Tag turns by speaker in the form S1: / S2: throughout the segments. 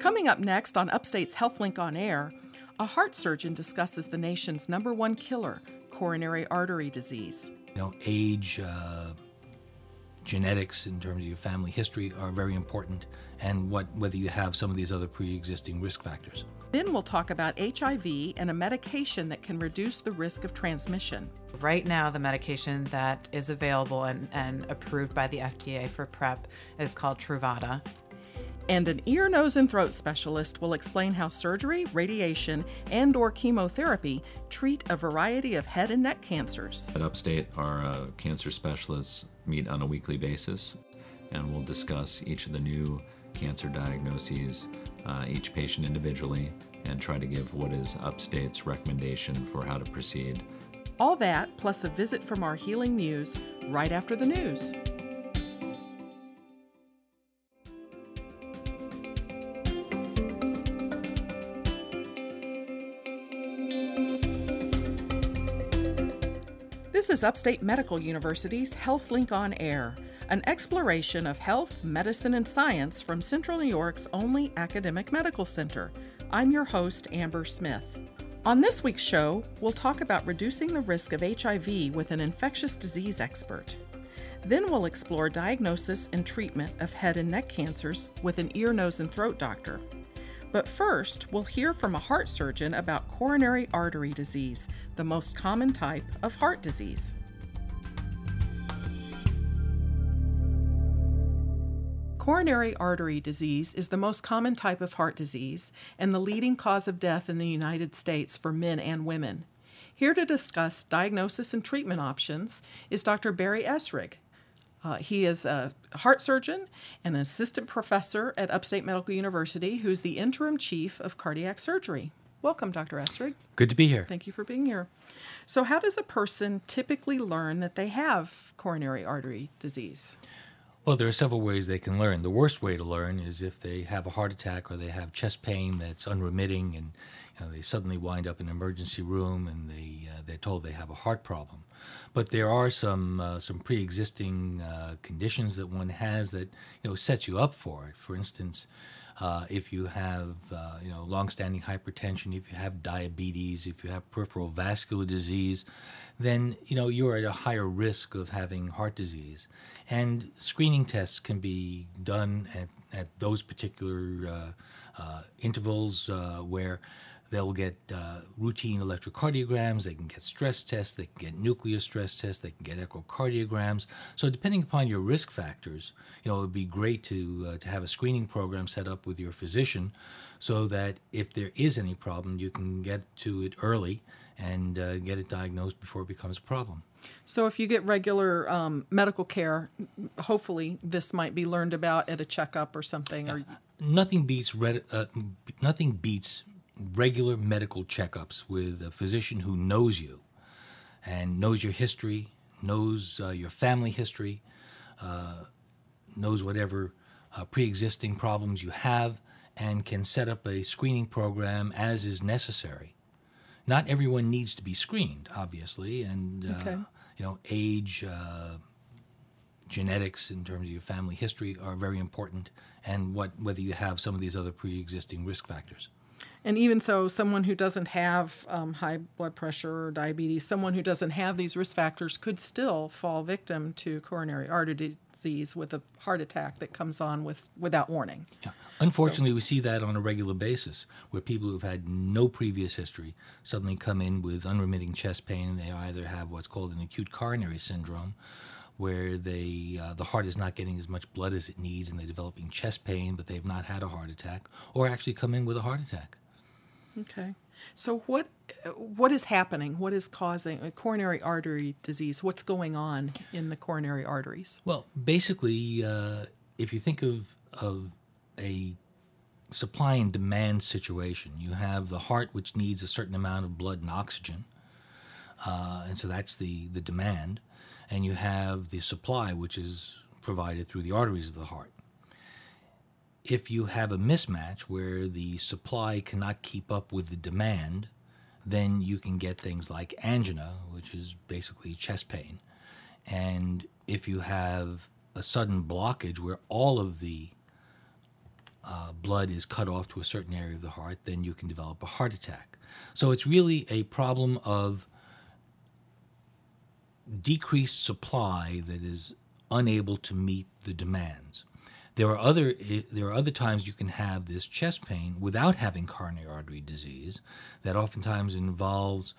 S1: Coming up next on Upstate's HealthLink on Air, a heart surgeon discusses the nation's number one killer, coronary artery disease.
S2: You know, age, uh, genetics in terms of your family history are very important, and what whether you have some of these other pre-existing risk factors.
S1: Then we'll talk about HIV and a medication that can reduce the risk of transmission.
S3: Right now, the medication that is available and, and approved by the FDA for PrEP is called Truvada.
S1: And an ear, nose, and throat specialist will explain how surgery, radiation, and or chemotherapy treat a variety of head and neck cancers.
S4: At Upstate, our uh, cancer specialists meet on a weekly basis, and we'll discuss each of the new cancer diagnoses, uh, each patient individually, and try to give what is Upstate's recommendation for how to proceed.
S1: All that, plus a visit from our Healing Muse, right after the news. Is Upstate Medical University's HealthLink on Air, an exploration of health, medicine, and science from Central New York's only academic medical center. I'm your host, Amber Smith. On this week's show, we'll talk about reducing the risk of HIV with an infectious disease expert. Then we'll explore diagnosis and treatment of head and neck cancers with an ear, nose, and throat doctor. But first, we'll hear from a heart surgeon about coronary artery disease, the most common type of heart disease. Coronary artery disease is the most common type of heart disease and the leading cause of death in the United States for men and women. Here to discuss diagnosis and treatment options is Dr. Barry Esrig. Uh, he is a heart surgeon and an assistant professor at Upstate Medical University, who's the interim chief of cardiac surgery. Welcome, Dr. Esrig.
S2: Good to be here.
S1: Thank you for being here. So, how does a person typically learn that they have coronary artery disease?
S2: Well, there are several ways they can learn. The worst way to learn is if they have a heart attack or they have chest pain that's unremitting and you know, they suddenly wind up in an emergency room and they, uh, they're told they have a heart problem. But there are some, uh, some pre-existing uh, conditions that one has that you know, sets you up for it. For instance, uh, if you have uh, you know long-standing hypertension, if you have diabetes, if you have peripheral vascular disease, then you know you're at a higher risk of having heart disease. And screening tests can be done at, at those particular uh, uh, intervals where They'll get uh, routine electrocardiograms, they can get stress tests, they can get nuclear stress tests, they can get echocardiograms. So depending upon your risk factors, you know, it would be great to, uh, to have a screening program set up with your physician so that if there is any problem, you can get to it early and uh, get it diagnosed before it becomes a problem.
S1: So, if you get regular um, medical care, hopefully this might be learned about at a checkup or something. Or
S2: nothing beats red, uh, nothing beats regular medical checkups with a physician who knows you and knows your history, knows uh, your family history, uh, knows whatever uh, pre existing problems you have, and can set up a screening program as is necessary. Not everyone needs to be screened, obviously, and uh, okay. you know, age, uh, genetics in terms of your family history are very important, and what whether you have some of these other pre existing risk factors.
S1: And even so, someone who doesn't have um, high blood pressure or diabetes, someone who doesn't have these risk factors, could still fall victim to coronary artery disease with a heart attack that comes on with without warning.
S2: Yeah. Unfortunately, so, we see that on a regular basis, where people who've had no previous history suddenly come in with unremitting chest pain. And they either have what's called an acute coronary syndrome, where they uh, the heart is not getting as much blood as it needs, and they're developing chest pain, but they've not had a heart attack, or actually come in with a heart attack.
S1: Okay. So what what is happening? What is causing a coronary artery disease? What's going on in the coronary arteries?
S2: Well, basically, uh, if you think of of a supply and demand situation, you have the heart, which needs a certain amount of blood and oxygen, uh, and so that's the the demand, and you have the supply, which is provided through the arteries of the heart if you have a mismatch where the supply cannot keep up with the demand, then you can get things like angina, which is basically chest pain. And if you have a sudden blockage where all of the uh, blood is cut off to a certain area of the heart, then you can develop a heart attack. So it's really a problem of decreased supply that is unable to meet the demands. There are other there are other times you can have this chest pain without having coronary artery disease that oftentimes involves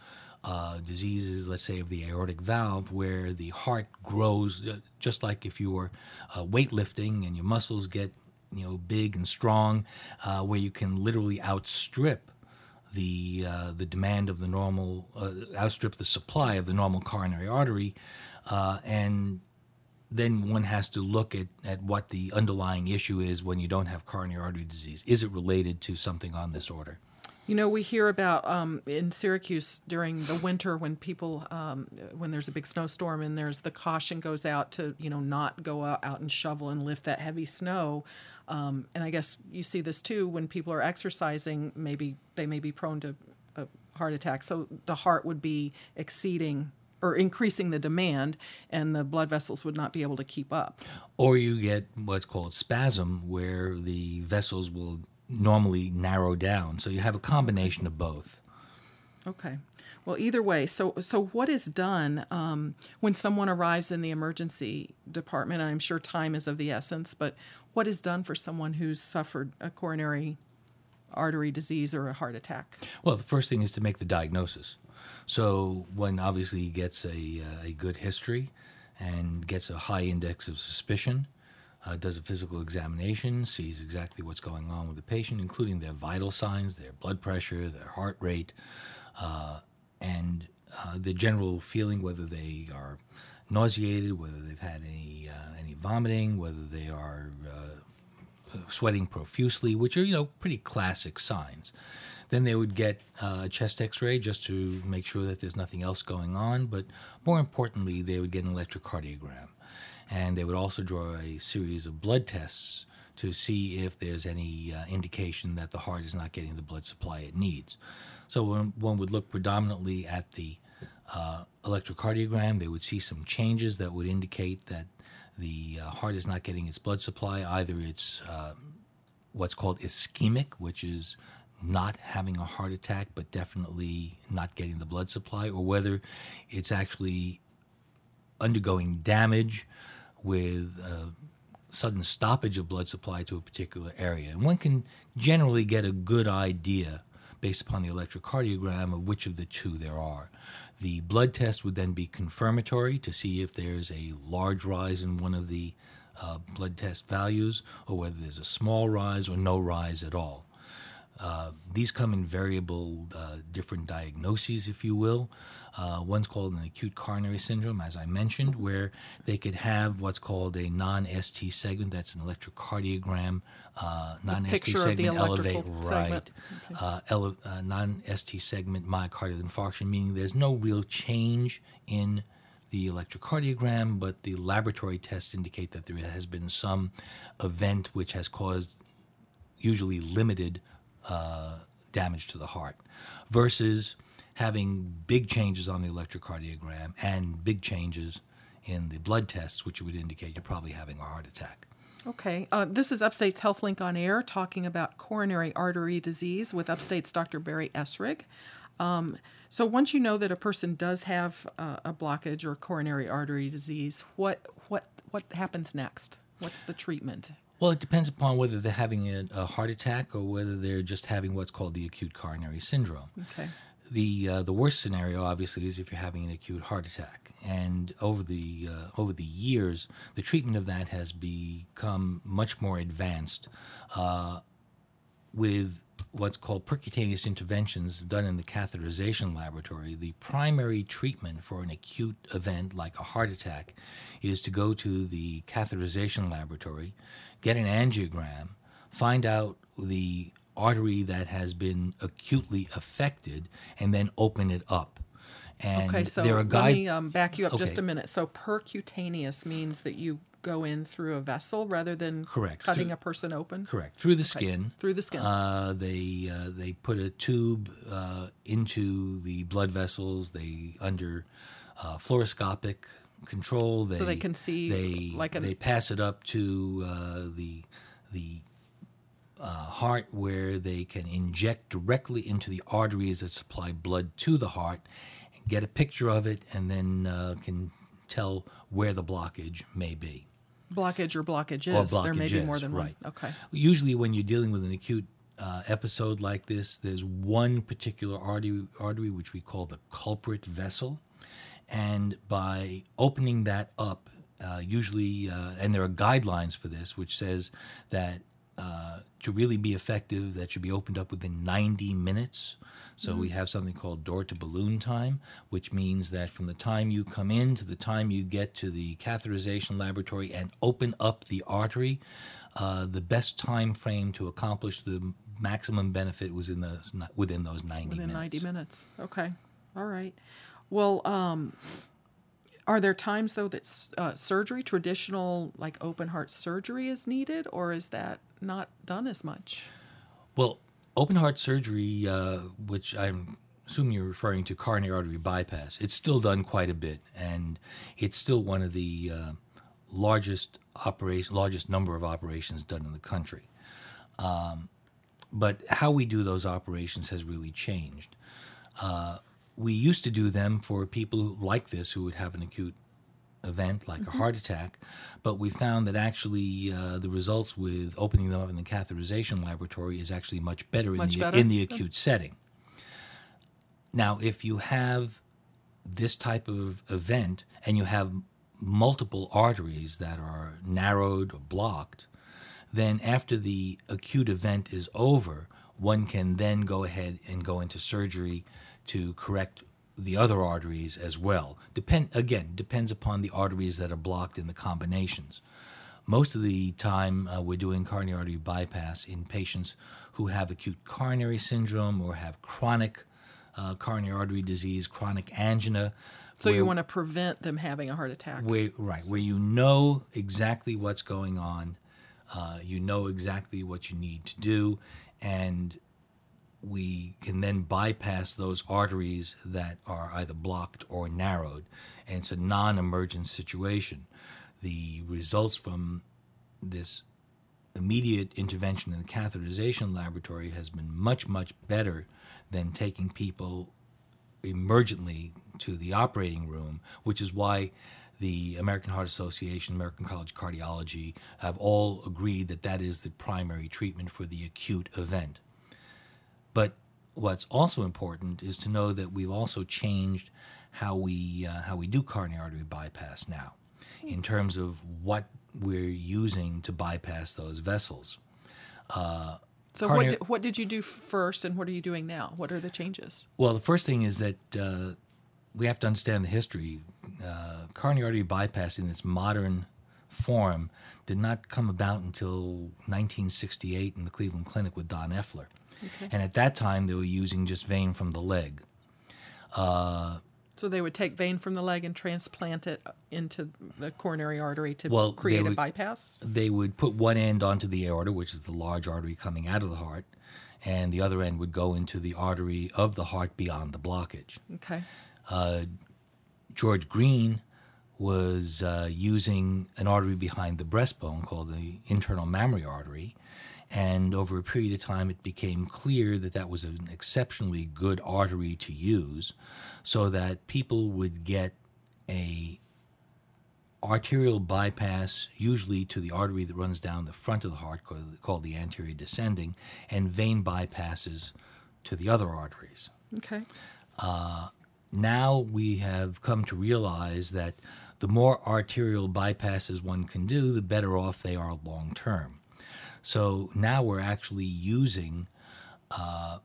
S2: uh, diseases, let's say, of the aortic valve, where the heart grows, uh, just like if you were uh, weightlifting and your muscles get you know big and strong, uh, where you can literally outstrip the uh, the demand of the normal, outstrip the supply of the normal coronary artery, and then one has to look at, at what the underlying issue is when you don't have coronary artery disease. Is it related to something on this order?
S1: You know, we hear about um, in Syracuse during the winter when people, um, when there's a big snowstorm and there's the caution goes out to, you know, not go out, and shovel and lift that heavy snow. Um, and I guess you see this too when people are exercising, maybe they may be prone to a heart attack. So the heart would be exceeding or increasing the demand, and the blood vessels would not be able to keep up.
S2: Or you get what's called spasm, where the vessels will normally narrow down. So you have a combination of both.
S1: Okay. Well, either way, so so what is done um, when someone arrives in the emergency department? I'm sure time is of the essence, but what is done for someone who's suffered a coronary artery disease or a heart attack?
S2: Well, the first thing is to make the diagnosis. So one obviously gets a, uh, a good history and gets a high index of suspicion uh, does a physical examination, sees exactly what's going on with the patient, including their vital signs, their blood pressure, their heart rate, uh, and uh, the general feeling whether they are nauseated, whether they've had any uh, any vomiting, whether they are sweating profusely, which are you know pretty classic signs. Then they would get uh, a chest X-ray just to make sure that there's nothing else going on. But more importantly, they would get an electrocardiogram and they would also draw a series of blood tests to see if there's any uh, indication that the heart is not getting the blood supply it needs. So one, one would look predominantly at the uh, electrocardiogram. They would see some changes that would indicate that the uh, heart is not getting its blood supply. Either it's uh, what's called ischemic, which is not having a heart attack, but definitely not getting the blood supply, or whether it's actually undergoing damage with a sudden stoppage of blood supply to a particular area. And one can generally get a good idea based upon the electrocardiogram of which of the two there are. The blood test would then be confirmatory to see if there's a large rise in one of the uh, blood test values or whether there's a small rise or no rise at all. Uh, these come in variable, uh, different diagnoses, if you will. Uh, one's called an acute coronary syndrome, as I mentioned, where they could have what's called a non-ST segment. That's an electrocardiogram, uh, non-ST segment elevate, right? Okay. Uh, ele- uh, non-ST segment myocardial infarction, meaning there's no real change in the electrocardiogram, but the laboratory tests indicate that there has been some event which has caused usually limited damage to the heart, versus having big changes on the electrocardiogram and big changes in the blood tests, which would indicate you're probably having a heart attack.
S1: Okay. Uh, this is Upstate's HealthLink on Air talking about coronary artery disease with Upstate's Dr. Barry Esrig. Um, so once you know that a person does have uh, a blockage or coronary artery disease, what what what happens next? What's the treatment?
S2: Well, it depends upon whether they're having a, a heart attack or whether they're just having what's called the acute coronary syndrome.
S1: Okay
S2: the uh, the worst scenario obviously is if you're having an acute heart attack and over the uh, over the years the treatment of that has become much more advanced uh, with what's called percutaneous interventions done in the catheterization laboratory the primary treatment for an acute event like a heart attack is to go to the catheterization laboratory get an angiogram find out the artery that has been acutely affected and then open it up.
S1: And okay, so there are guide- let me um, back you up okay. just a minute. So percutaneous means that you go in through a vessel rather than
S2: correct
S1: cutting
S2: through,
S1: a person open.
S2: Correct through the okay. skin.
S1: Through the skin.
S2: Uh, they uh, they put a tube uh, into the blood vessels. They under uh, fluoroscopic control. They,
S1: so they can see
S2: they
S1: like
S2: an, they pass it up to uh, the the uh, heart where they can inject directly into the arteries that supply blood to the heart, and get a picture of it, and then uh, can tell where the blockage may be.
S1: Blockage or blockages.
S2: Or
S1: there may be more than
S2: right.
S1: one. Okay.
S2: Usually, when you're dealing with an acute uh, episode like this, there's one particular artery, artery which we call the culprit vessel, and by opening that up, uh, usually, uh, and there are guidelines for this, which says that uh, to really be effective, that should be opened up within 90 minutes. So we have something called door to balloon time, which means that from the time you come in to the time you get to the catheterization laboratory and open up the artery, uh, the best time frame to accomplish the maximum benefit was in those within those 90
S1: Within
S2: minutes.
S1: 90 minutes. Okay. All right. Well, um, are there times though that uh, surgery, traditional like open heart surgery, is needed, or is that not done as much?
S2: Well, open heart surgery, uh, which I'm assuming you're referring to coronary artery bypass, it's still done quite a bit, and it's still one of the uh, largest operation, largest number of operations done in the country. Um, but how we do those operations has really changed. Uh, we used to do them for people like this who would have an acute event like a heart attack, but we found that actually uh, the results with opening them up in the catheterization laboratory is actually much better in the
S1: better?
S2: in the acute setting. Now, if you have this type of event and you have multiple arteries that are narrowed or blocked, then after the acute event is over, one can then go ahead and go into surgery to correct the other arteries as well. Depend again depends upon the arteries that are blocked in the combinations. Most of the time, uh, we're doing coronary artery bypass in patients who have acute coronary syndrome or have chronic uh, coronary artery disease, chronic angina.
S1: So you want to prevent them having a heart attack.
S2: where right where you know exactly what's going on uh, you know exactly what you need to do and we can then bypass those arteries that are either blocked or narrowed and it's a non-emergent situation the results from this immediate intervention in the catheterization laboratory has been much much better than taking people emergently to the operating room, which is why the American Heart Association, American College of Cardiology have all agreed that that is the primary treatment for the acute event. But what's also important is to know that we've also changed how we uh, how we do coronary artery bypass now, in terms of what we're using to bypass those vessels.
S1: so what did, what did you do first, and what are you doing now? What are the changes?
S2: Well, the first thing is that uh, we have to understand the history. Uh, coronary artery bypass in its modern form did not come about until 1968 in the Cleveland Clinic with Don Effler. And at that time, they were using just vein from the leg.
S1: Uh, so they would take vein from the leg and transplant it uh, into the coronary artery to
S2: Well,
S1: create a bypass.
S2: They would put one end onto the aorta, which is the large artery coming out of the heart, and the other end would go into the artery of the heart beyond the blockage.
S1: Okay.
S2: Uh, George Green was uh, using an artery behind the breastbone called the internal mammary artery. And over a period of time, it became clear that that was an exceptionally good artery to use so that people would get a arterial bypass, usually to the artery that runs down the front of the heart, called, the anterior descending, and vein bypasses to the other arteries
S1: Okay.
S2: Uh, now we have come to realize that the more arterial bypasses one can do, the better off they are long term. So now we're actually using uh,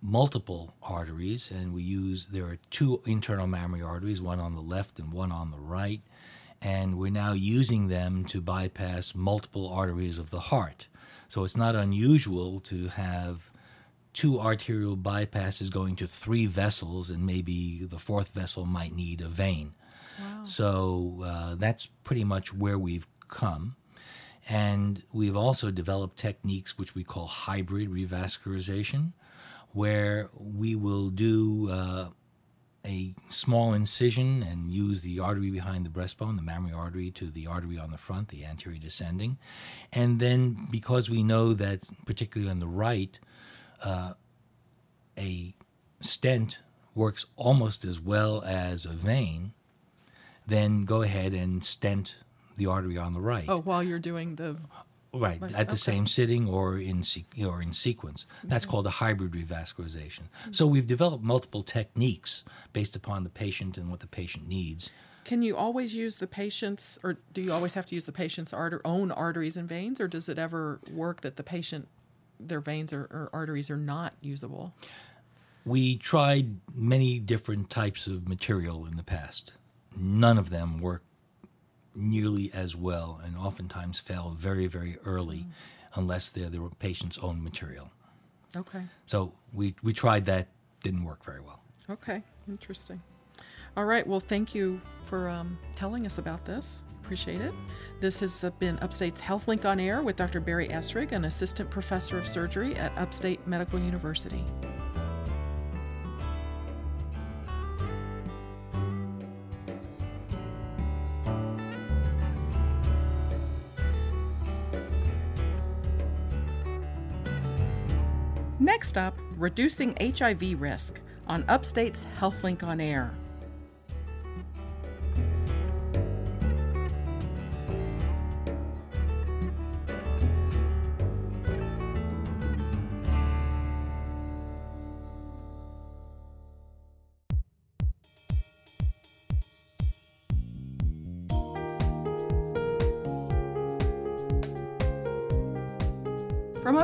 S2: multiple arteries, and we use there are two internal mammary arteries, one on the left and one on the right, and we're now using them to bypass multiple arteries of the heart. So it's not unusual to have two arterial bypasses going to three vessels, and maybe the fourth vessel might need a vein. So uh, that's pretty much where we've come. And we've also developed techniques which we call hybrid revascularization, where we will do uh, a small incision and use the artery behind the breastbone, the mammary artery, to the artery on the front, the anterior descending. And then, because we know that, particularly on the right, uh, a stent works almost as well as a vein, then go ahead and stent the artery on the right.
S1: Oh, while you're doing the
S2: Right, at the
S1: okay.
S2: same sitting or in or in sequence. That's mm-hmm. called a hybrid revascularization. Mm-hmm. So we've developed multiple techniques based upon the patient and what the patient needs.
S1: Can you always use the patient's, or do you always have to use the patient's arter- own arteries and veins, or does it ever work that the patient, their veins or, or arteries are not usable?
S2: We tried many different types of material in the past. None of them work nearly as well and oftentimes fail very, very early unless they're the patient's own material.
S1: Okay.
S2: So we, we tried that, didn't work very well.
S1: Okay. Interesting. All right. Well, thank you for um, telling us about this. Appreciate it. This has been Upstate's HealthLink on Air with Dr. Barry Esrig, an assistant professor of surgery at Upstate Medical University. Next up, reducing HIV risk on Upstate's HealthLink on Air.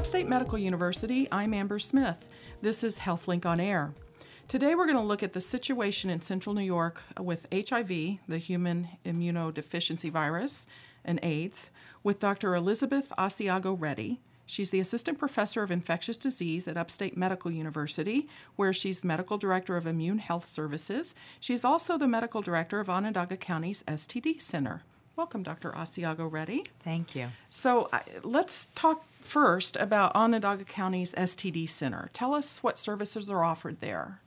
S1: Upstate Medical University, I'm Amber Smith. This is HealthLink on Air. Today we're going to look at the situation in central New York with HIV, the human immunodeficiency virus, and AIDS, with Dr. Elizabeth Asiago Reddy. She's the assistant professor of infectious disease at Upstate Medical University, where she's medical director of immune health services. She's also the medical director of Onondaga County's STD Center. Welcome, Dr. Asiago Reddy.
S3: Thank you.
S1: So uh, let's talk first about Onondaga County's STD Center. Tell us what services are offered there.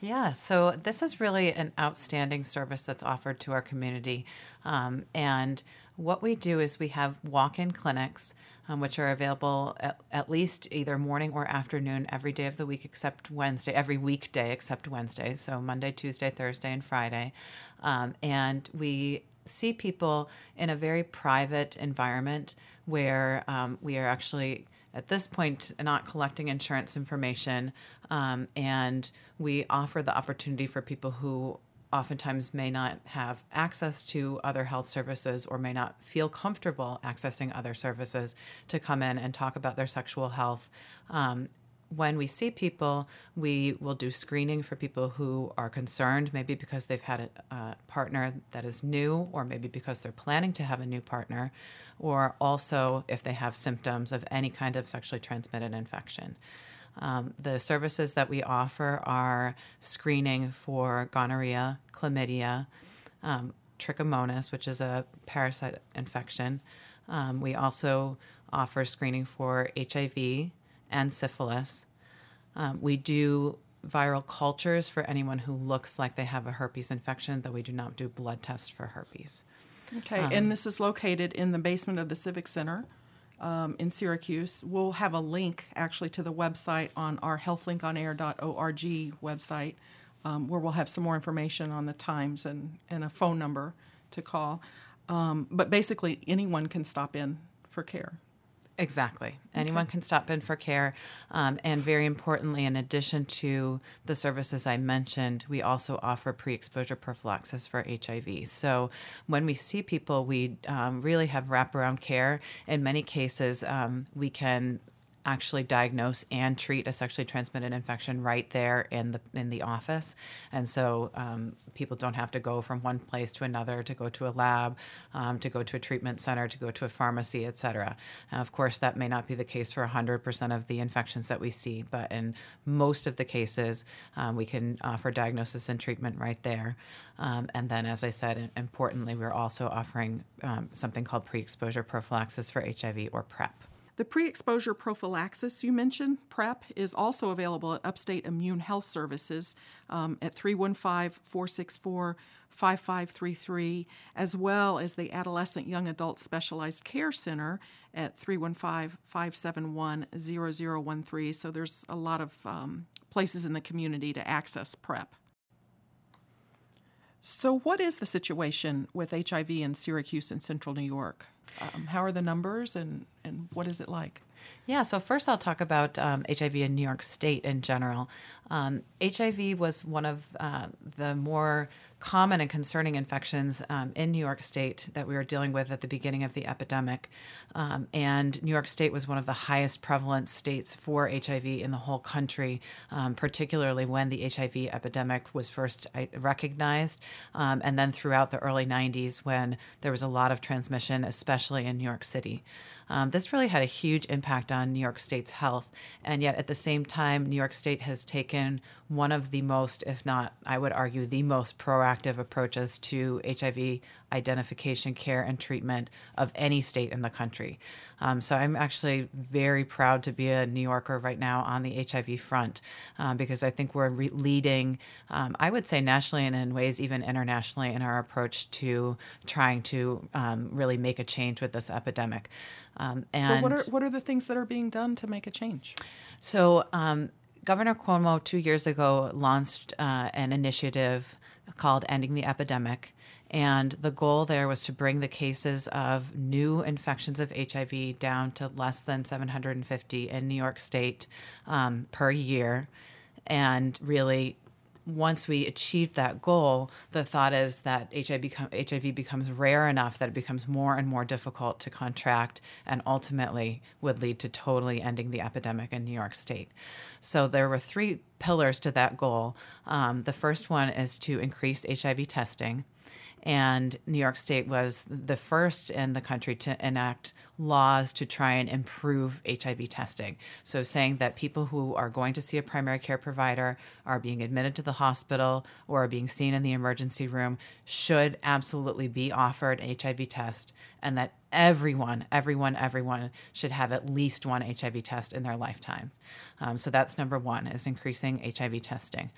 S3: Yeah, so this is really an outstanding service that's offered to our community. Um, and what we do is we have walk in clinics, um, which are available at, at least either morning or afternoon every day of the week except Wednesday, every weekday except Wednesday. So Monday, Tuesday, Thursday, and Friday. Um, and we see people in a very private environment where um, we are actually at this point not collecting insurance information um, and we offer the opportunity for people who oftentimes may not have access to other health services or may not feel comfortable accessing other services to come in and talk about their sexual health. Um, when we see people, we will do screening for people who are concerned, maybe because they've had a, a partner that is new, or maybe because they're planning to have a new partner, or also if they have symptoms of any kind of sexually transmitted infection. Um, the services that we offer are screening for gonorrhea, chlamydia, um, trichomonas, which is a parasite infection. Um, we also offer screening for HIV and syphilis. Um, we do viral cultures for anyone who looks like they have a herpes infection, though we do not do blood tests for herpes.
S1: Okay, and this is located in the basement of the Civic Center um, in Syracuse. We'll have a link actually to the website on our healthlinkonair.org website um, where we'll have some more information on the times and, and a phone number to call. Um, but basically, anyone can stop in for care.
S3: Exactly. Anyone can stop in for care. Um, and very importantly, in addition to the services I mentioned, we also offer pre exposure prophylaxis for HIV. So when we see people, we um, really have wraparound care. In many cases, um, we can actually diagnose and treat a sexually transmitted infection right there in the in the office, and so um, people don't have to go from one place to another to go to a lab, um, to go to a treatment center, to go to a pharmacy, et cetera. Now, of course, that may not be the case for 100% of the infections that we see, but in most of the cases, um, we can offer diagnosis and treatment right there. Um, and then, as I said, importantly, we're also offering um, something called pre-exposure prophylaxis for HIV or PrEP.
S1: The pre exposure prophylaxis you mentioned, PrEP, is also available at Upstate Immune Health Services um, at 315 464 5533, as well as the Adolescent Young Adult Specialized Care Center at 315 571 0013. So there's a lot of um, places in the community to access PrEP. So, what is the situation with HIV in Syracuse and Central New York? Um, how are the numbers and, and what is it like?
S3: Yeah, so first I'll talk about um, HIV in New York State in general. Um, HIV was one of uh, the more common and concerning infections um, in New York State that we were dealing with at the beginning of the epidemic. Um, and New York State was one of the highest prevalent states for HIV in the whole country, um, particularly when the HIV epidemic was first recognized, um, and then throughout the early 90s when there was a lot of transmission, especially in New York City. Um, this really had a huge impact on New York State's health. And yet, at the same time, New York State has taken one of the most, if not, I would argue, the most proactive approaches to HIV identification, care, and treatment of any state in the country. Um, so I'm actually very proud to be a New Yorker right now on the HIV front um, because I think we're re- leading, um, I would say nationally and in ways even internationally in our approach to trying to um, really make a change with this epidemic.
S1: Um, and so what are what are the things that are being done to make a change?
S3: So um, Governor Cuomo two years ago launched uh, an initiative called Ending the Epidemic. And the goal there was to bring the cases of new infections of HIV down to less than 750 in New York State um, per year. And really once we achieve that goal, the thought is that HIV, HIV becomes rare enough that it becomes more and more difficult to contract and ultimately would lead to totally ending the epidemic in New York State. So there were three pillars to that goal. Um, the first one is to increase HIV testing. And New York State was the first in the country to enact laws to try and improve HIV testing. So, saying that people who are going to see a primary care provider are being admitted to the hospital or are being seen in the emergency room should absolutely be offered an HIV test, and that everyone, everyone, everyone should have at least one HIV test in their lifetime. Um, so, that's number one, is increasing HIV testing.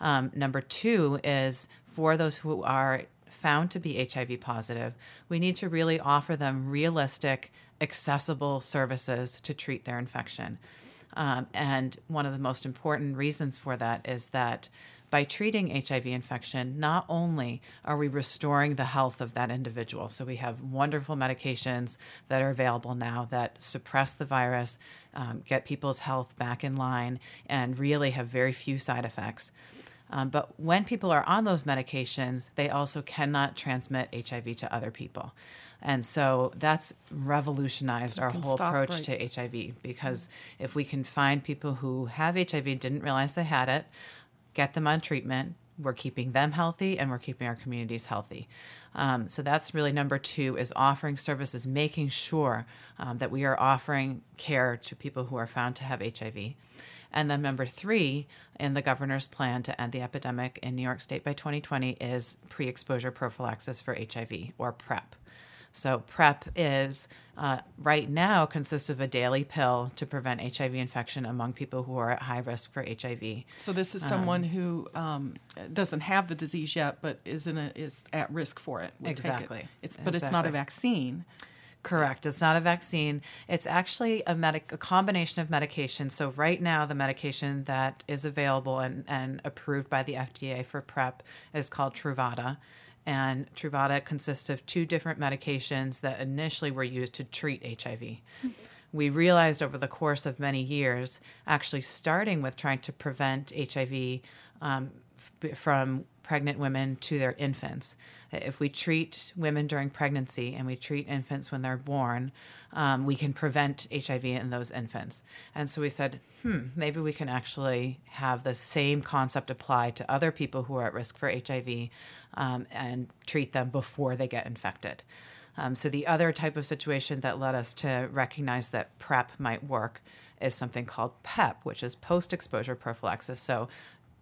S3: Um, number two is for those who are found to be HIV positive, we need to really offer them realistic, accessible services to treat their infection. Um, and one of the most important reasons for that is that by treating HIV infection, not only are we restoring the health of that individual, so we have wonderful medications that are available now that suppress the virus, um, get people's health back in line, and really have very few side effects. Um, but when people are on those medications, they also cannot transmit HIV to other people. And so that's revolutionized our whole approach right. to HIV because if we can find people who have HIV, didn't realize they had it, get them on treatment, we're keeping them healthy and we're keeping our communities healthy. Um, so that's really number two is offering services, making sure um, that we are offering care to people who are found to have HIV. And then number three in the governor's plan to end the epidemic in New York State by 2020 is pre exposure prophylaxis for HIV or PrEP. So, PrEP is uh, right now consists of a daily pill to prevent HIV infection among people who are at high risk for HIV.
S1: So, this is someone um, who um, doesn't have the disease yet, but is in a, is at risk for it.
S3: Exactly.
S1: It. It's but exactly. it's not a vaccine.
S3: Correct. It's not a vaccine. It's actually a medic a combination of medications. So right now the medication that is available and, and approved by the FDA for PrEP is called Truvada. And Truvada consists of two different medications that initially were used to treat HIV. We realized over the course of many years, actually starting with trying to prevent HIV um, from pregnant women to their infants. If we treat women during pregnancy and we treat infants when they're born, um, we can prevent HIV in those infants. And so we said, hmm, maybe we can actually have the same concept apply to other people who are at risk for HIV um, and treat them before they get infected. Um, so the other type of situation that led us to recognize that PrEP might work is something called PEP, which is post exposure prophylaxis. So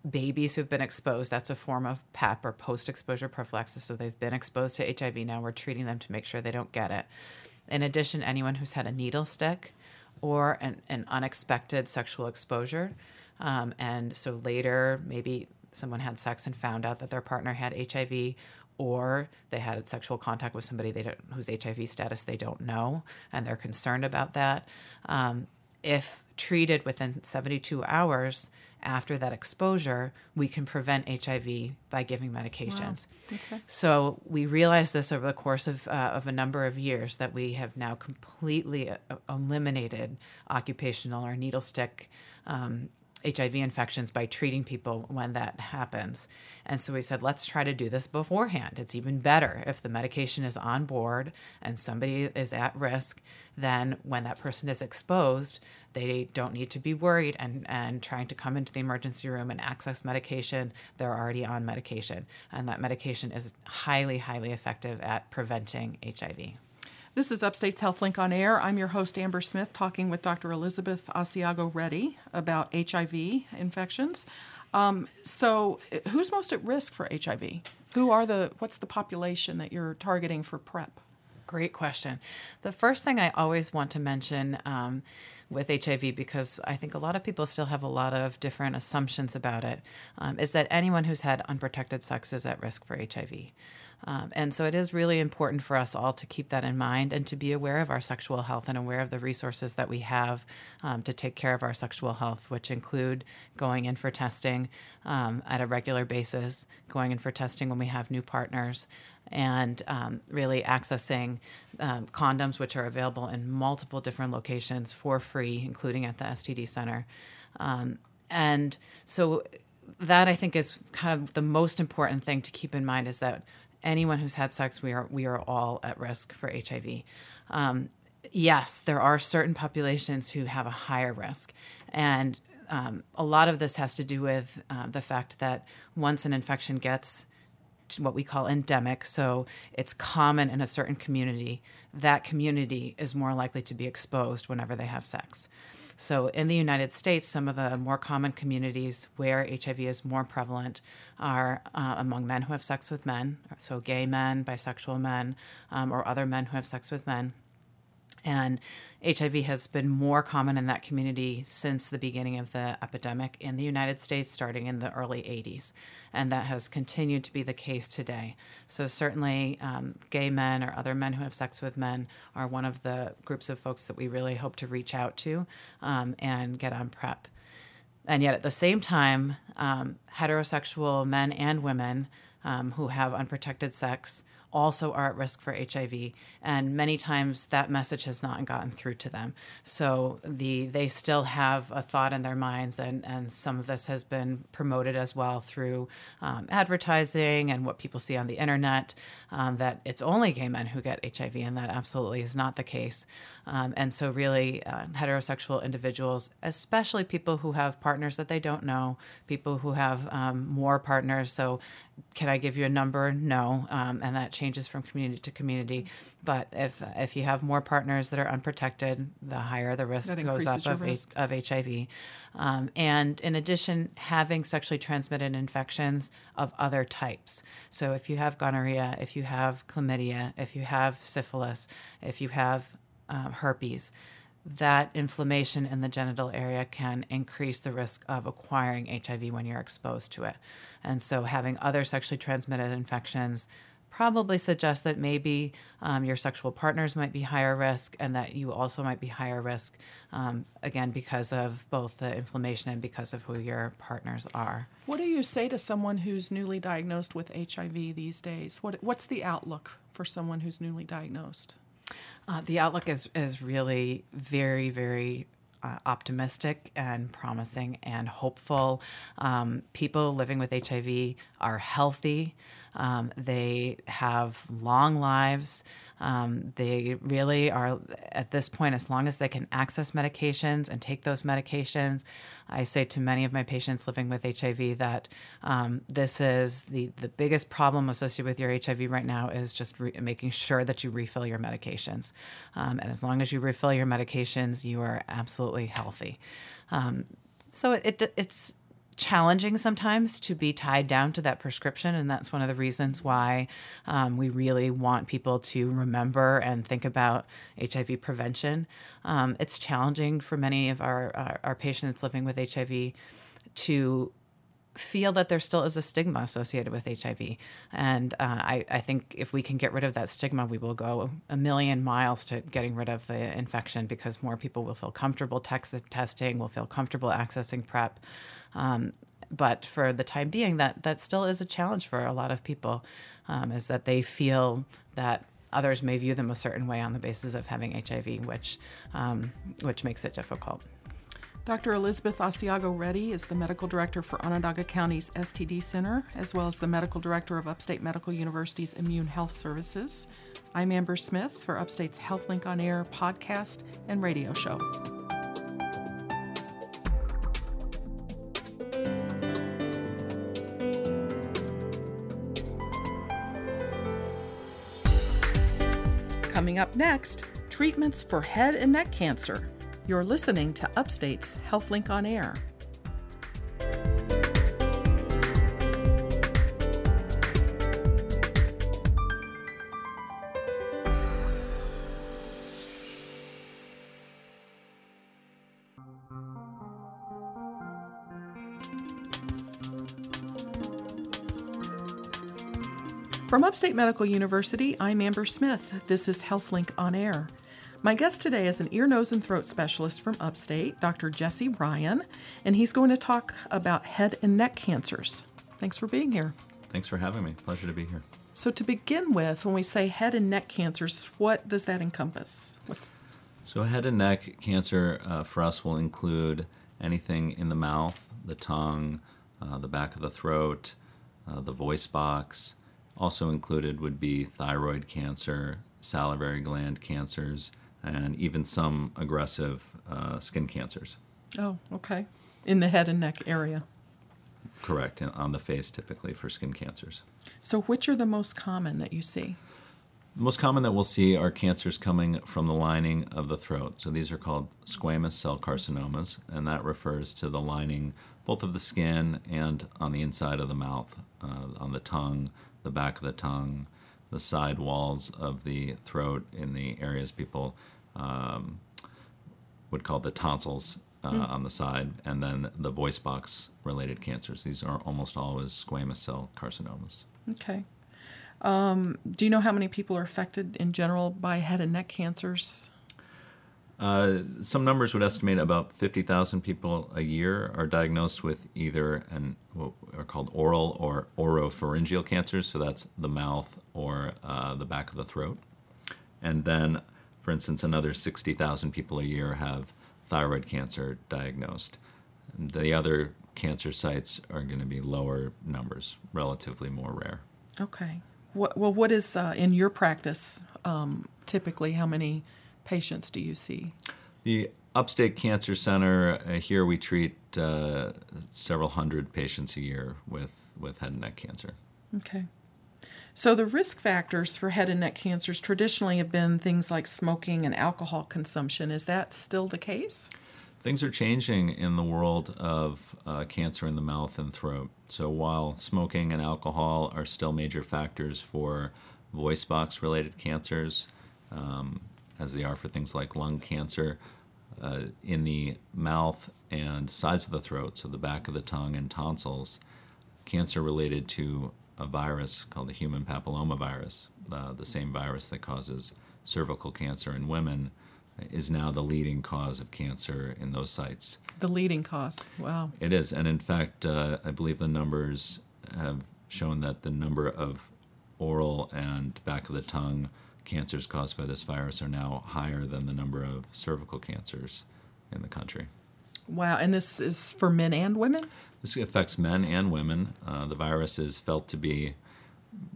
S3: babies who've been exposed, that's a form of PEP or post exposure prophylaxis. So they've been exposed to HIV. Now we're treating them to make sure they don't get it. In addition, anyone who's had a needle stick or an, an unexpected sexual exposure. Um, and so later, maybe someone had sex and found out that their partner had HIV, or they had sexual contact with somebody they don't, whose HIV status they don't know, and they're concerned about that. Um, if treated within 72 hours after that exposure, we can prevent HIV by giving medications. Wow. Okay. So we realized this over the course of, uh, of a number of years that we have now completely uh, eliminated occupational or needle stick um, HIV infections by treating people when that happens. And so we said, let's try to do this beforehand. It's even better if the medication is on board and somebody is at risk, then when that person is exposed, they don't need to be worried and, and trying to come into the emergency room and access medications. They're already on medication. And that medication is highly, highly effective at preventing HIV.
S1: This is Upstate's HealthLink on Air. I'm your host, Amber Smith, talking with Dr. Elizabeth Asiago Reddy about HIV infections. Um, so, who's most at risk for HIV? Who are the, what's the population that you're targeting for PrEP?
S3: Great question. The first thing I always want to mention um, with HIV, because I think a lot of people still have a lot of different assumptions about it, um, is that anyone who's had unprotected sex is at risk for HIV. Um, and so it is really important for us all to keep that in mind and to be aware of our sexual health and aware of the resources that we have um, to take care of our sexual health, which include going in for testing um, at a regular basis, going in for testing when we have new partners, and um, really accessing um, condoms, which are available in multiple different locations for free, including at the STD Center. Um, and so that I think is kind of the most important thing to keep in mind is that anyone who's had sex, we are we are all at risk for HIV. Um, yes, there are certain populations who have a higher risk, and um, a lot of this has to do with uh, the fact that once an infection gets what we call endemic, so it's common in a certain community, that community is more likely to be exposed whenever they have sex. So, in the United States, some of the more common communities where HIV is more prevalent are uh, among men who have sex with men, so gay men, bisexual men, um, or other men who have sex with men. And HIV has been more common in that community since the beginning of the epidemic in the United States, starting in the early 80s. And that has continued to be the case today. So, certainly, um, gay men or other men who have sex with men are one of the groups of folks that we really hope to reach out to um, and get on PrEP. And yet, at the same time, um, heterosexual men and women um, who have unprotected sex also are at risk for HIV, and many times that message has not gotten through to them. So the they still have a thought in their minds, and and some of this has been promoted as well through um, advertising and what people see on the internet um, that it's only gay men who get HIV, and that absolutely is not the case. Um, and so, really, uh, heterosexual individuals, especially people who have partners that they don't know, people who have um, more partners. So, can I give you a number? No, um, and that changes from community to community. But if if you have more partners that are unprotected, the higher the risk goes up of, risk. of HIV. Um, and in addition, having sexually transmitted infections of other types. So if you have gonorrhea, if you have chlamydia, if you have syphilis, if you have uh, herpes, that inflammation in the genital area can increase the risk of acquiring HIV when you're exposed to it. And so, having other sexually transmitted infections probably suggest that maybe um, your sexual partners might be higher risk and that you also might be higher risk, um, again, because of both the inflammation and because of who your partners are.
S1: What do you say to someone who's newly diagnosed with HIV these days? What, what's the outlook for someone who's newly diagnosed?
S3: Uh, the outlook is, is really very, very uh, optimistic and promising and hopeful. Um, people living with HIV are healthy. Um, they have long lives. Um, they really are, at this point, as long as they can access medications and take those medications, I say to many of my patients living with HIV that um, this is the, the biggest problem associated with your HIV right now is just re- making sure that you refill your medications. Um, and as long as you refill your medications, you are absolutely healthy. Um, so it, it, it's challenging sometimes to be tied down to that prescription. And that's one of the reasons why um, we really want people to remember and think about HIV prevention. Um, it's challenging for many of our, our, our patients living with HIV to feel that there still is a stigma associated with HIV. And uh, I, I, think if we can get rid of that stigma, we will go a million miles to getting rid of the infection because more people will feel comfortable testing, will feel comfortable accessing PrEP. Um, but for the time being, that that still is a challenge for a lot of people, um, is that they feel that others may view them a certain way on the basis of having HIV, which um, which makes it difficult.
S1: Dr. Elizabeth Asiago Reddy is the medical director for Onondaga County's STD Center, as well as the medical director of Upstate Medical University's Immune Health Services. I'm Amber Smith for Upstate's HealthLink on Air podcast and radio show. Coming up next, treatments for head and neck cancer. You're listening to Upstate's HealthLink on Air. From Upstate Medical University, I'm Amber Smith. This is HealthLink on Air. My guest today is an ear, nose, and throat specialist from Upstate, Dr. Jesse Ryan, and he's going to talk about head and neck cancers. Thanks for being here.
S4: Thanks for having me. Pleasure to be here.
S1: So, to begin with, when we say head and neck cancers, what does that encompass? What's...
S4: So, head and neck cancer uh, for us will include anything in the mouth, the tongue, uh, the back of the throat, uh, the voice box also included would be thyroid cancer, salivary gland cancers, and even some aggressive uh, skin cancers.
S1: Oh, okay. In the head and neck area.
S4: Correct, on the face typically for skin cancers.
S1: So, which are the most common that you see?
S4: The most common that we'll see are cancers coming from the lining of the throat. So, these are called squamous cell carcinomas, and that refers to the lining both of the skin and on the inside of the mouth, uh, on the tongue, the back of the tongue, the side walls of the throat in the areas people um, would call the tonsils uh, mm. on the side, and then the voice box related cancers. These are almost always squamous cell carcinomas.
S1: Okay. Um, do you know how many people are affected in general by head and neck cancers?
S4: Uh, some numbers would estimate about 50,000 people a year are diagnosed with either an what are called oral or oropharyngeal cancers, so that's the mouth or uh, the back of the throat. And then, for instance, another 60,000 people a year have thyroid cancer diagnosed. The other cancer sites are going to be lower numbers, relatively more rare.
S1: Okay. What, well, what is uh, in your practice um, typically? How many patients do you see?
S4: The Upstate Cancer Center, uh, here we treat uh, several hundred patients a year with, with head and neck cancer.
S1: Okay. So, the risk factors for head and neck cancers traditionally have been things like smoking and alcohol consumption. Is that still the case?
S4: Things are changing in the world of uh, cancer in the mouth and throat. So, while smoking and alcohol are still major factors for voice box related cancers, um, as they are for things like lung cancer, uh, in the mouth and sides of the throat, so the back of the tongue and tonsils, cancer related to a virus called the human papillomavirus, uh, the same virus that causes cervical cancer in women, is now the leading cause of cancer in those sites.
S1: The leading cause, wow.
S4: It is, and in fact, uh, I believe the numbers have shown that the number of oral and back of the tongue cancers caused by this virus are now higher than the number of cervical cancers in the country.
S1: Wow, and this is for men and women?
S4: This affects men and women. Uh, the virus is felt to be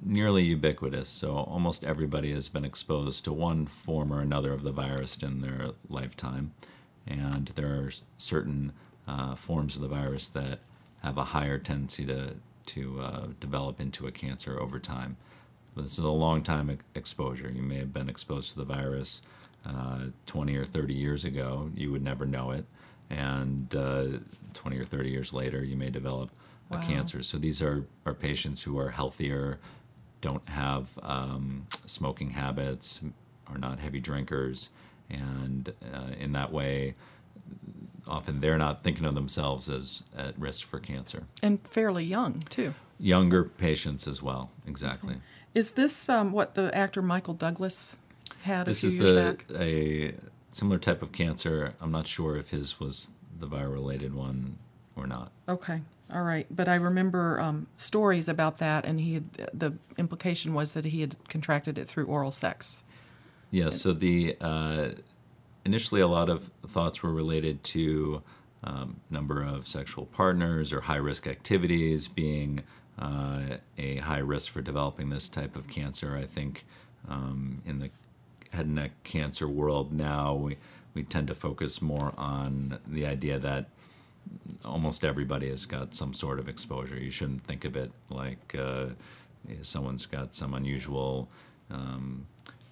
S4: nearly ubiquitous, so almost everybody has been exposed to one form or another of the virus in their lifetime. And there are certain uh, forms of the virus that have a higher tendency to, to uh, develop into a cancer over time. This is a long time exposure. You may have been exposed to the virus uh, 20 or 30 years ago, you would never know it. And uh, 20 or 30 years later, you may develop a cancer. So these are, are patients who are healthier, don't have um, smoking habits, are not heavy drinkers. And uh, in that way, often they're not thinking of themselves as at risk for cancer.
S1: And fairly young, too.
S4: Younger patients as well, exactly.
S1: Is this um, what the actor Michael Douglas had
S4: This
S1: a
S4: is
S1: few years
S4: the
S1: back?
S4: a similar type of cancer. I'm not sure if his was the viral related one or not.
S1: Okay, all right. But I remember um, stories about that, and he had, the implication was that he had contracted it through oral sex.
S4: Yeah, so the uh, initially a lot of thoughts were related to um, number of sexual partners or high risk activities being uh, a high risk for developing this type of cancer. I think um, in the head and neck cancer world now we, we tend to focus more on the idea that almost everybody has got some sort of exposure. You shouldn't think of it like uh, someone's got some unusual um,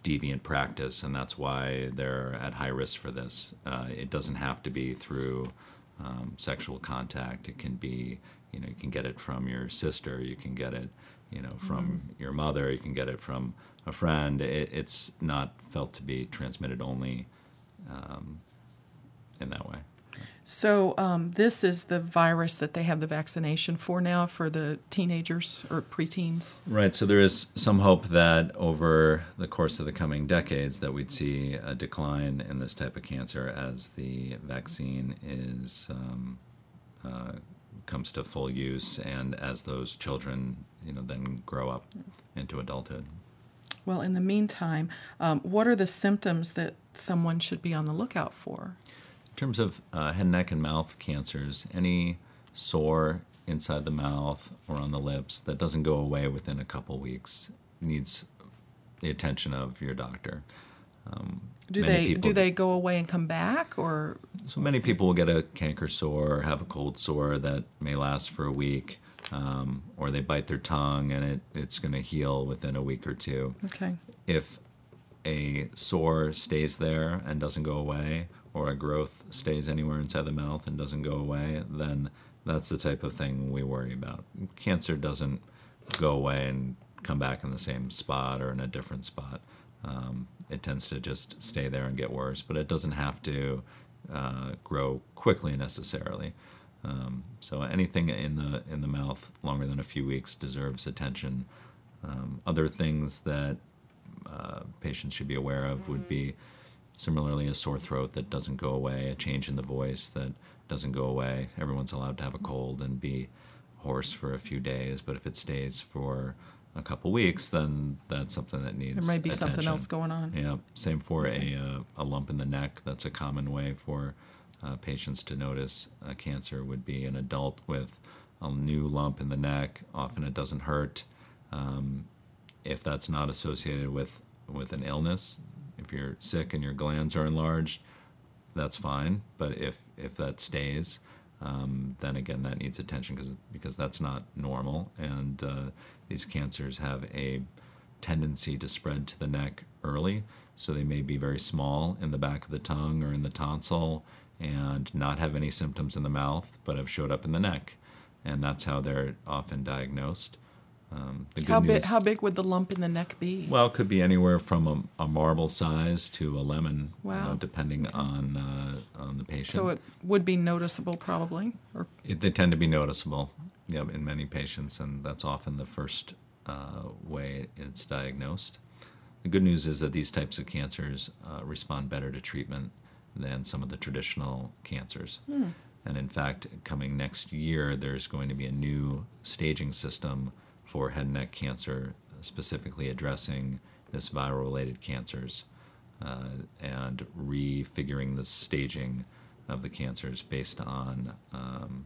S4: deviant practice, and that's why they're at high risk for this. Uh, it doesn't have to be through um, sexual contact. It can be, you know, you can get it from your sister. You can get it, you know, from your mother. You can get it from a friend. It, it's not felt to be transmitted only um, in that way.
S1: So um, this is the virus that they have the vaccination for now for the teenagers or preteens.
S4: Right. So there is some hope that over the course of the coming decades that we'd see a decline in this type of cancer as the vaccine is um, uh, comes to full use and as those children, you know, then grow up into adulthood.
S1: Well, in the meantime, um, what are the symptoms that someone should be on the lookout for?
S4: In terms of uh, head, neck, and mouth cancers, any sore inside the mouth or on the lips that doesn't go away within a couple weeks needs the attention of your doctor. Um,
S1: Do they do they go away and come back, or
S4: So many people will get a canker sore or have a cold sore that may last for a week, um, or they bite their tongue and it, it's going to heal within a week or two.
S1: okay?
S4: If a sore stays there and doesn't go away, or a growth stays anywhere inside the mouth and doesn't go away, then that's the type of thing we worry about. Cancer doesn't go away and come back in the same spot or in a different spot. Um, it tends to just stay there and get worse, but it doesn't have to uh, grow quickly necessarily. Um, so anything in the in the mouth longer than a few weeks deserves attention. Um, other things that uh, patients should be aware of would be similarly a sore throat that doesn't go away, a change in the voice that doesn't go away. Everyone's allowed to have a cold and be hoarse for a few days, but if it stays for a couple weeks, then that's something that needs
S1: There might be something else going on.
S4: Yeah, same for a, uh, a lump in the neck. That's a common way for uh, patients to notice a cancer would be an adult with a new lump in the neck. Often it doesn't hurt. Um, if that's not associated with, with an illness, if you're sick and your glands are enlarged, that's fine. But if, if that stays, um, then again, that needs attention because because that's not normal. And uh, these cancers have a tendency to spread to the neck early, so they may be very small in the back of the tongue or in the tonsil, and not have any symptoms in the mouth, but have showed up in the neck, and that's how they're often diagnosed. Um, the good
S1: How big how big would the lump in the neck be?
S4: well, it could be anywhere from a, a marble size to a lemon,
S1: Wow.
S4: depending on uh, on the patient.
S1: so it would be noticeable, probably. Or
S4: It, they tend to be noticeable yeah, in many patients, and that's often the first uh, way it's diagnosed. The good news is that these types of cancers uh, respond better to treatment than some of the traditional cancers. And in fact, coming next year, there's going to be a new staging system for head and neck cancer, specifically addressing this viral related cancers uh, and refiguring the staging of the cancers based on um,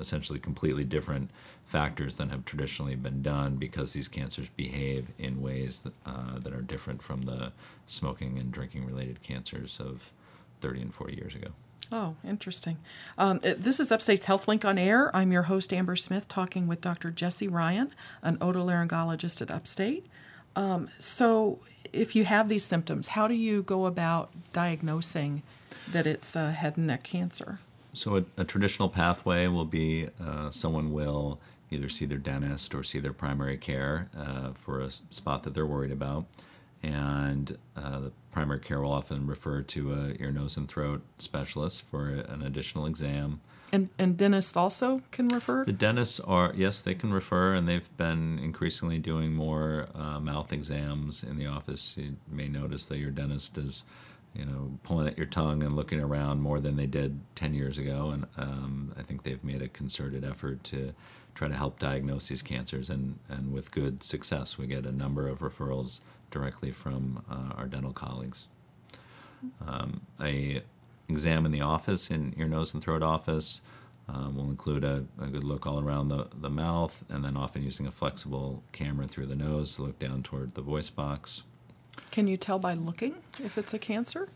S4: essentially completely different factors than have traditionally been done because these cancers behave in ways that, uh, that are different from the smoking and drinking related cancers of 30 and 40 years ago.
S1: Oh, interesting. Um, this is Upstate's Health Link on Air. I'm your host, Amber Smith, talking with Dr. Jesse Ryan, an otolaryngologist at Upstate. Um, so, if you have these symptoms, how do you go about diagnosing that it's head and neck cancer?
S4: So, a, a traditional pathway will be uh, someone will either see their dentist or see their primary care uh, for a spot that they're worried about. And uh, the primary care will often refer to a ear, nose, and throat specialist for an additional exam.
S1: And, and dentists also can refer?
S4: The dentists are, yes, they can refer, and they've been increasingly doing more uh, mouth exams in the office. You may notice that your dentist is, you know, pulling at your tongue and looking around more than they did 10 years ago. And um, I think they've made a concerted effort to try to help diagnose these cancers, and, and with good success. We get a number of referrals directly from uh, our dental colleagues. Um, a exam in the office, in ear, nose, and throat office. Um, will include a, a, good look all around the, the mouth, and then often using a flexible camera through the nose to look down toward the voice box.
S1: Can you tell by looking if it's a cancer?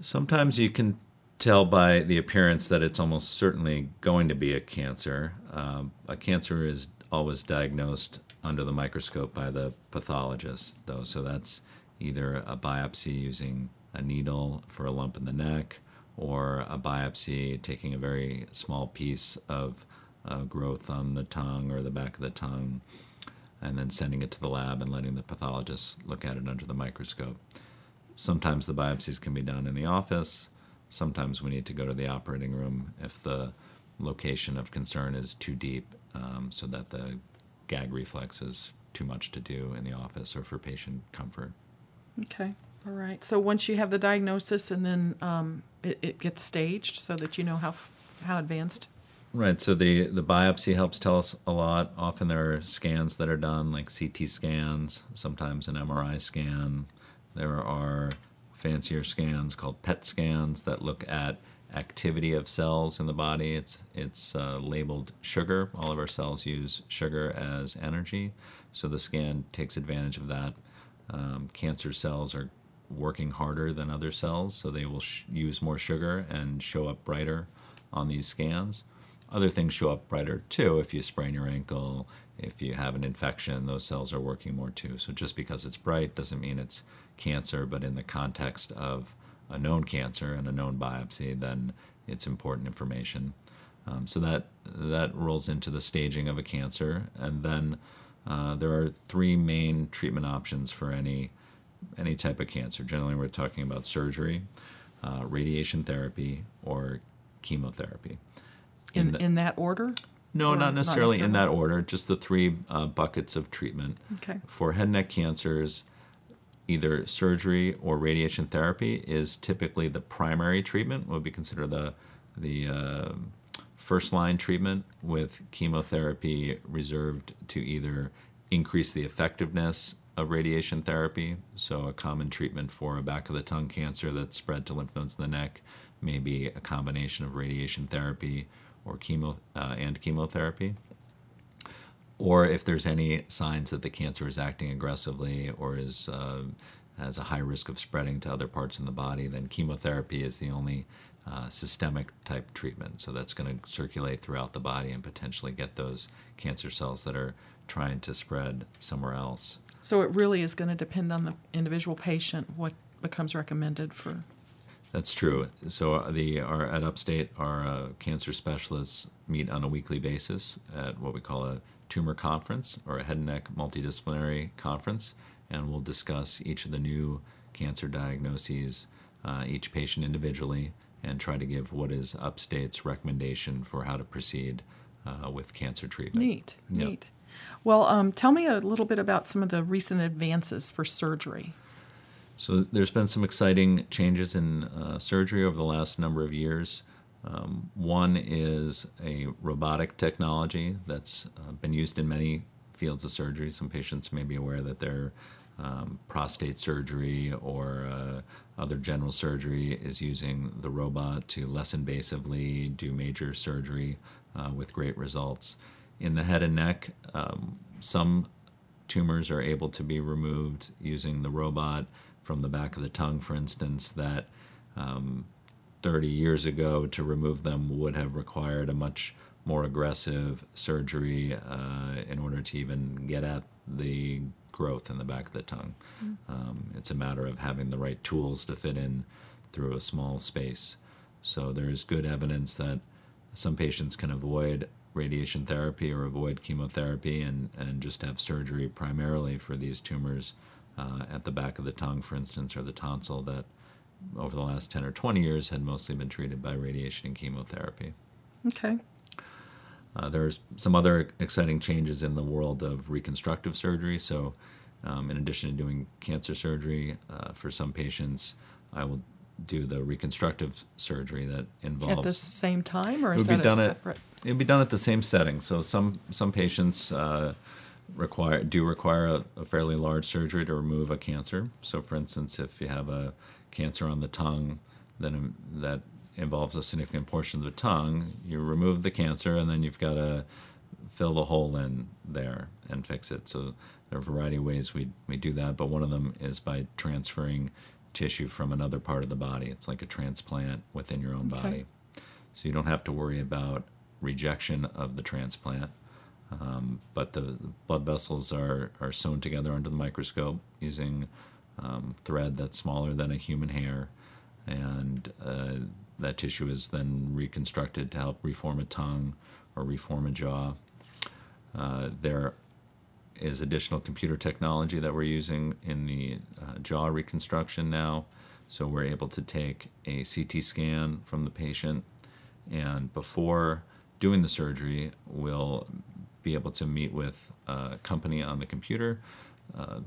S4: Sometimes you can tell by the appearance that it's almost certainly going to be a cancer. Um, a cancer is always diagnosed under the microscope by the pathologist, though, so that's either a biopsy using a needle for a lump in the neck or a biopsy taking a very small piece of uh, growth on the tongue or the back of the tongue and then sending it to the lab and letting the pathologist look at it under the microscope. Sometimes the biopsies can be done in the office. Sometimes we need to go to the operating room if the location of concern is too deep um, so that the gag reflex is too much to do in the office or for patient comfort.
S1: Okay. All right. So once you have the diagnosis, and then um, it, it, gets staged, so that you know how how advanced.
S4: Right. So the the biopsy helps tell us a lot. Often there are scans that are done, like CT scans, sometimes an MRI scan. There are fancier scans called PET scans that look at activity of cells in the body. It's it's uh, labeled sugar. All of our cells use sugar as energy, so the scan takes advantage of that. Um, cancer cells are working harder than other cells, so they will use more sugar and show up brighter on these scans. Other things show up brighter too. If you sprain your ankle, if you have an infection, those cells are working more too. So just because it's bright doesn't mean it's cancer, but in the context of a known cancer and a known biopsy, then it's important information. Um, so that that rolls into the staging of a cancer, and then uh, there are three main treatment options for any any type of cancer. Generally, we're talking about surgery, uh, radiation therapy, or chemotherapy.
S1: In, in, the, in that order?
S4: No, not necessarily, not necessarily, in that order, just the three uh, buckets of treatment.
S1: Okay.
S4: For head and neck cancers, either surgery or radiation therapy is typically the primary treatment, what would be considered the, the uh, first line treatment, with chemotherapy reserved to either increase the effectiveness of radiation therapy. So, a common treatment for a back of the tongue cancer that's spread to lymph nodes in the neck may be a combination of radiation therapy or chemo uh, and chemotherapy. Or if there's any signs that the cancer is acting aggressively or is uh, has a high risk of spreading to other parts in the body, then chemotherapy is the only uh, systemic type treatment. So that's going to circulate throughout the body and potentially get those cancer cells that are trying to spread somewhere else.
S1: So it really is going to depend on the individual patient what becomes recommended for.
S4: That's true. So uh, the our at Upstate, our uh, cancer specialists meet on a weekly basis at what we call a tumor conference or a head and neck multidisciplinary conference, and we'll discuss each of the new cancer diagnoses, uh, each patient individually, and try to give what is Upstate's recommendation for how to proceed uh, with cancer treatment.
S1: Neat, yep. neat. Well, um, tell me a little bit about some of the recent advances for surgery.
S4: So, there's been some exciting changes in uh, surgery over the last number of years. Um, one is a robotic technology that's uh, been used in many fields of surgery. Some patients may be aware that their um, prostate surgery or uh, other general surgery is using the robot to less invasively do major surgery uh, with great results in the head and neck. Um, some tumors are able to be removed using the robot from the back of the tongue, for instance, that um, 30 years ago to remove them would have required a much more aggressive surgery uh, in order to even get at the growth in the back of the tongue. Um, it's a matter of having the right tools to fit in through a small space. So there's good evidence that some patients can avoid radiation therapy or avoid chemotherapy and, and just have surgery primarily for these tumors uh, at the back of the tongue, for instance, or the tonsil that over the last 10 or 20 years had mostly been treated by radiation and chemotherapy.
S1: Okay.
S4: Uh, there's some other exciting changes in the world of reconstructive surgery. So, um, in addition to doing cancer surgery uh, for some patients, I will do the reconstructive surgery that involves
S1: At the same time, or is that a
S4: done
S1: separate?
S4: it would be done at the same setting. So some some patients uh, require do require a, a fairly large surgery to remove a cancer. So for instance, if you have a cancer on the tongue, then um, that involves a significant portion of the tongue. You remove the cancer, and then you've got to fill the hole in there and fix it. So there are a variety of ways we we do that, but one of them is by transferring tissue from another part of the body. It's like a transplant within your own
S1: Okay.
S4: body. So you don't have to worry about rejection of the transplant. Um, but the blood vessels are, are sewn together under the microscope using um, thread that's smaller than a human hair. And uh, that tissue is then reconstructed to help reform a tongue or reform a jaw. Uh, there is additional computer technology that we're using in the uh, jaw reconstruction now. So we're able to take a CT scan from the patient, and before doing the surgery, we'll be able to meet with a company on the computer uh,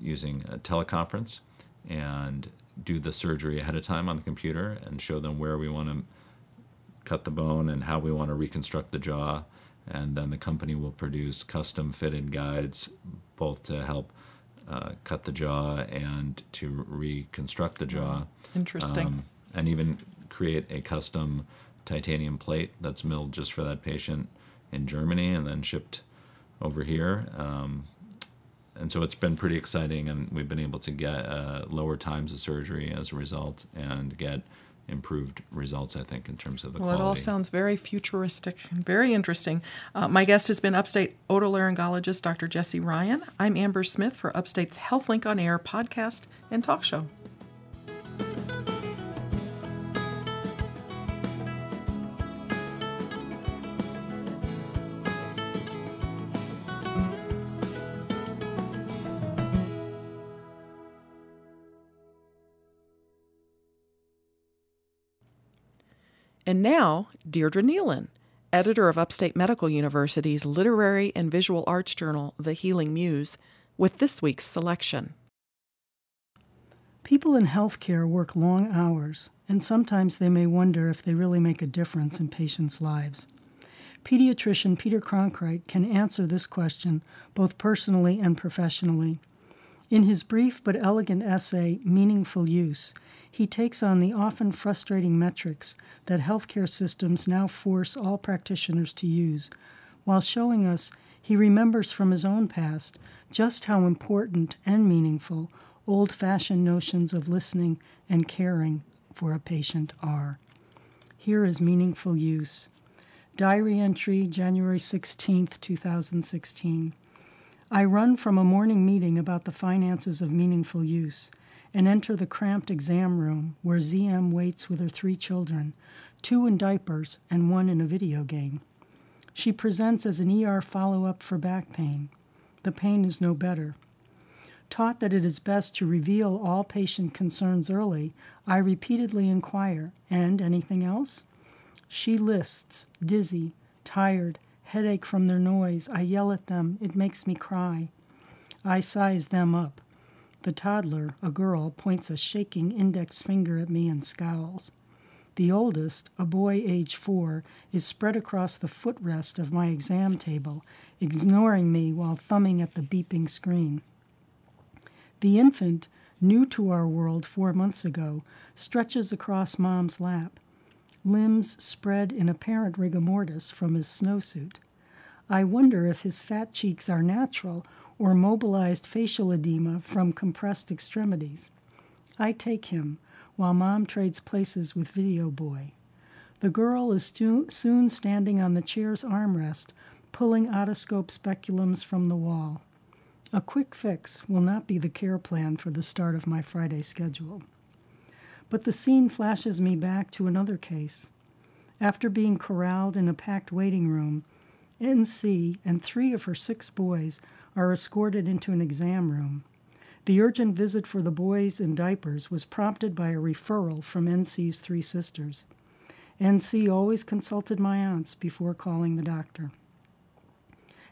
S4: using a teleconference and do the surgery ahead of time on the computer and show them where we want to cut the bone and how we want to reconstruct the jaw. And then the company will produce custom fitted guides both to help uh, cut the jaw and to reconstruct the jaw.
S1: Interesting.
S4: Um, and even create a custom titanium plate that's milled just for that patient in Germany and then shipped over here. Um, and so it's been pretty exciting, and we've been able to get uh, lower times of surgery as a result and get improved results, I think, in terms of the
S1: Well,
S4: quality.
S1: it all sounds very futuristic and very interesting. Uh, my guest has been Upstate otolaryngologist Dr. Jesse Ryan. I'm Amber Smith for Upstate's HealthLink on Air podcast and talk show. And now, Deirdre Neilen, editor of Upstate Medical University's literary and visual arts journal, The Healing Muse, with this week's selection.
S5: People in healthcare work long hours, and sometimes they may wonder if they really make a difference in patients' lives. Pediatrician Peter Cronkrite can answer this question both personally and professionally. In his brief but elegant essay, Meaningful Use, he takes on the often frustrating metrics that healthcare systems now force all practitioners to use, while showing us he remembers from his own past just how important and meaningful old fashioned notions of listening and caring for a patient are. Here is Meaningful Use. Diary entry, January 16, 2016. I run from a morning meeting about the finances of meaningful use and enter the cramped exam room where ZM waits with her three children, two in diapers and one in a video game. She presents as an ER follow up for back pain. The pain is no better. Taught that it is best to reveal all patient concerns early, I repeatedly inquire, and anything else? She lists, dizzy, tired, headache from their noise. I yell at them. It makes me cry. I size them up. The toddler, a girl, points a shaking index finger at me and scowls. The oldest, a boy age four, is spread across the footrest of my exam table, ignoring me while thumbing at the beeping screen. The infant, new to our world four months ago, stretches across mom's lap, limbs spread in apparent rigor mortis from his snowsuit. I wonder if his fat cheeks are natural or mobilized facial edema from compressed extremities. I take him while mom trades places with Video Boy. The girl is stu- soon standing on the chair's armrest, pulling otoscope speculums from the wall. A quick fix will not be the care plan for the start of my Friday schedule. But the scene flashes me back to another case. After being corralled in a packed waiting room, NC and three of her six boys are escorted into an exam room. The urgent visit for the boys in diapers was prompted by a referral from NC's three sisters. NC always consulted my aunts before calling the doctor.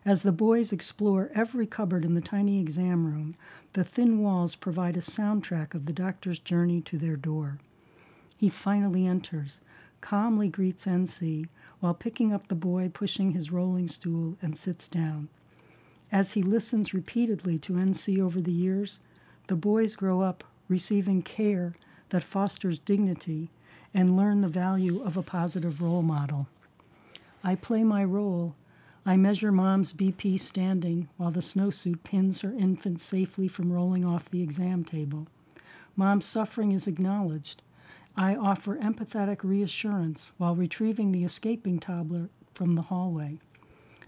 S5: As the boys explore every cupboard in the tiny exam room, the thin walls provide a soundtrack of the doctor's journey to their door. He finally enters, calmly greets NC while picking up the boy pushing his rolling stool and sits down. As he listens repeatedly to NC over the years, the boys grow up receiving care that fosters dignity and learn the value of a positive role model. I play my role. I measure mom's BP standing while the snowsuit pins her infant safely from rolling off the exam table. Mom's suffering is acknowledged. I offer empathetic reassurance while retrieving the escaping toddler from the hallway.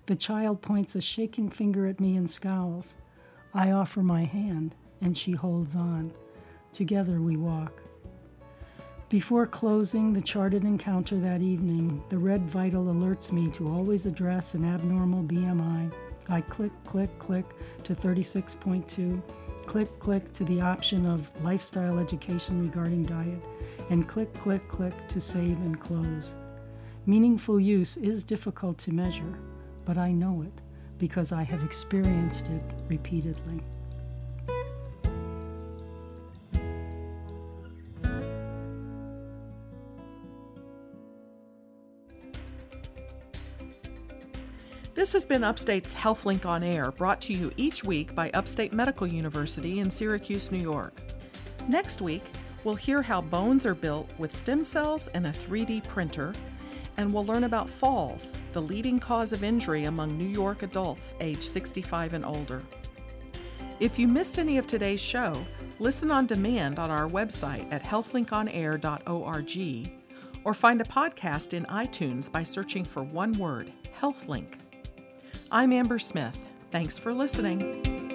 S5: The child points a shaking finger at me and scowls. I offer my hand, and she holds on. Together we walk. Before closing the charted encounter that evening, the red vital alerts me to always address an abnormal BMI. I click, click, click to 36.2, click, click to the option of lifestyle education regarding diet, and click, click, click to save and close. Meaningful use is difficult to measure, but I know it because I have experienced it repeatedly.
S1: This has been Upstate's HealthLink on Air, brought to you each week by Upstate Medical University in Syracuse, New York. Next week, we'll hear how bones are built with stem cells and a 3D printer, and we'll learn about falls, the leading cause of injury among New York adults age 65 and older. If you missed any of today's show, listen on demand on our website at healthlinkonair.org or find a podcast in iTunes by searching for one word, HealthLink. I'm Amber Smith. Thanks for listening.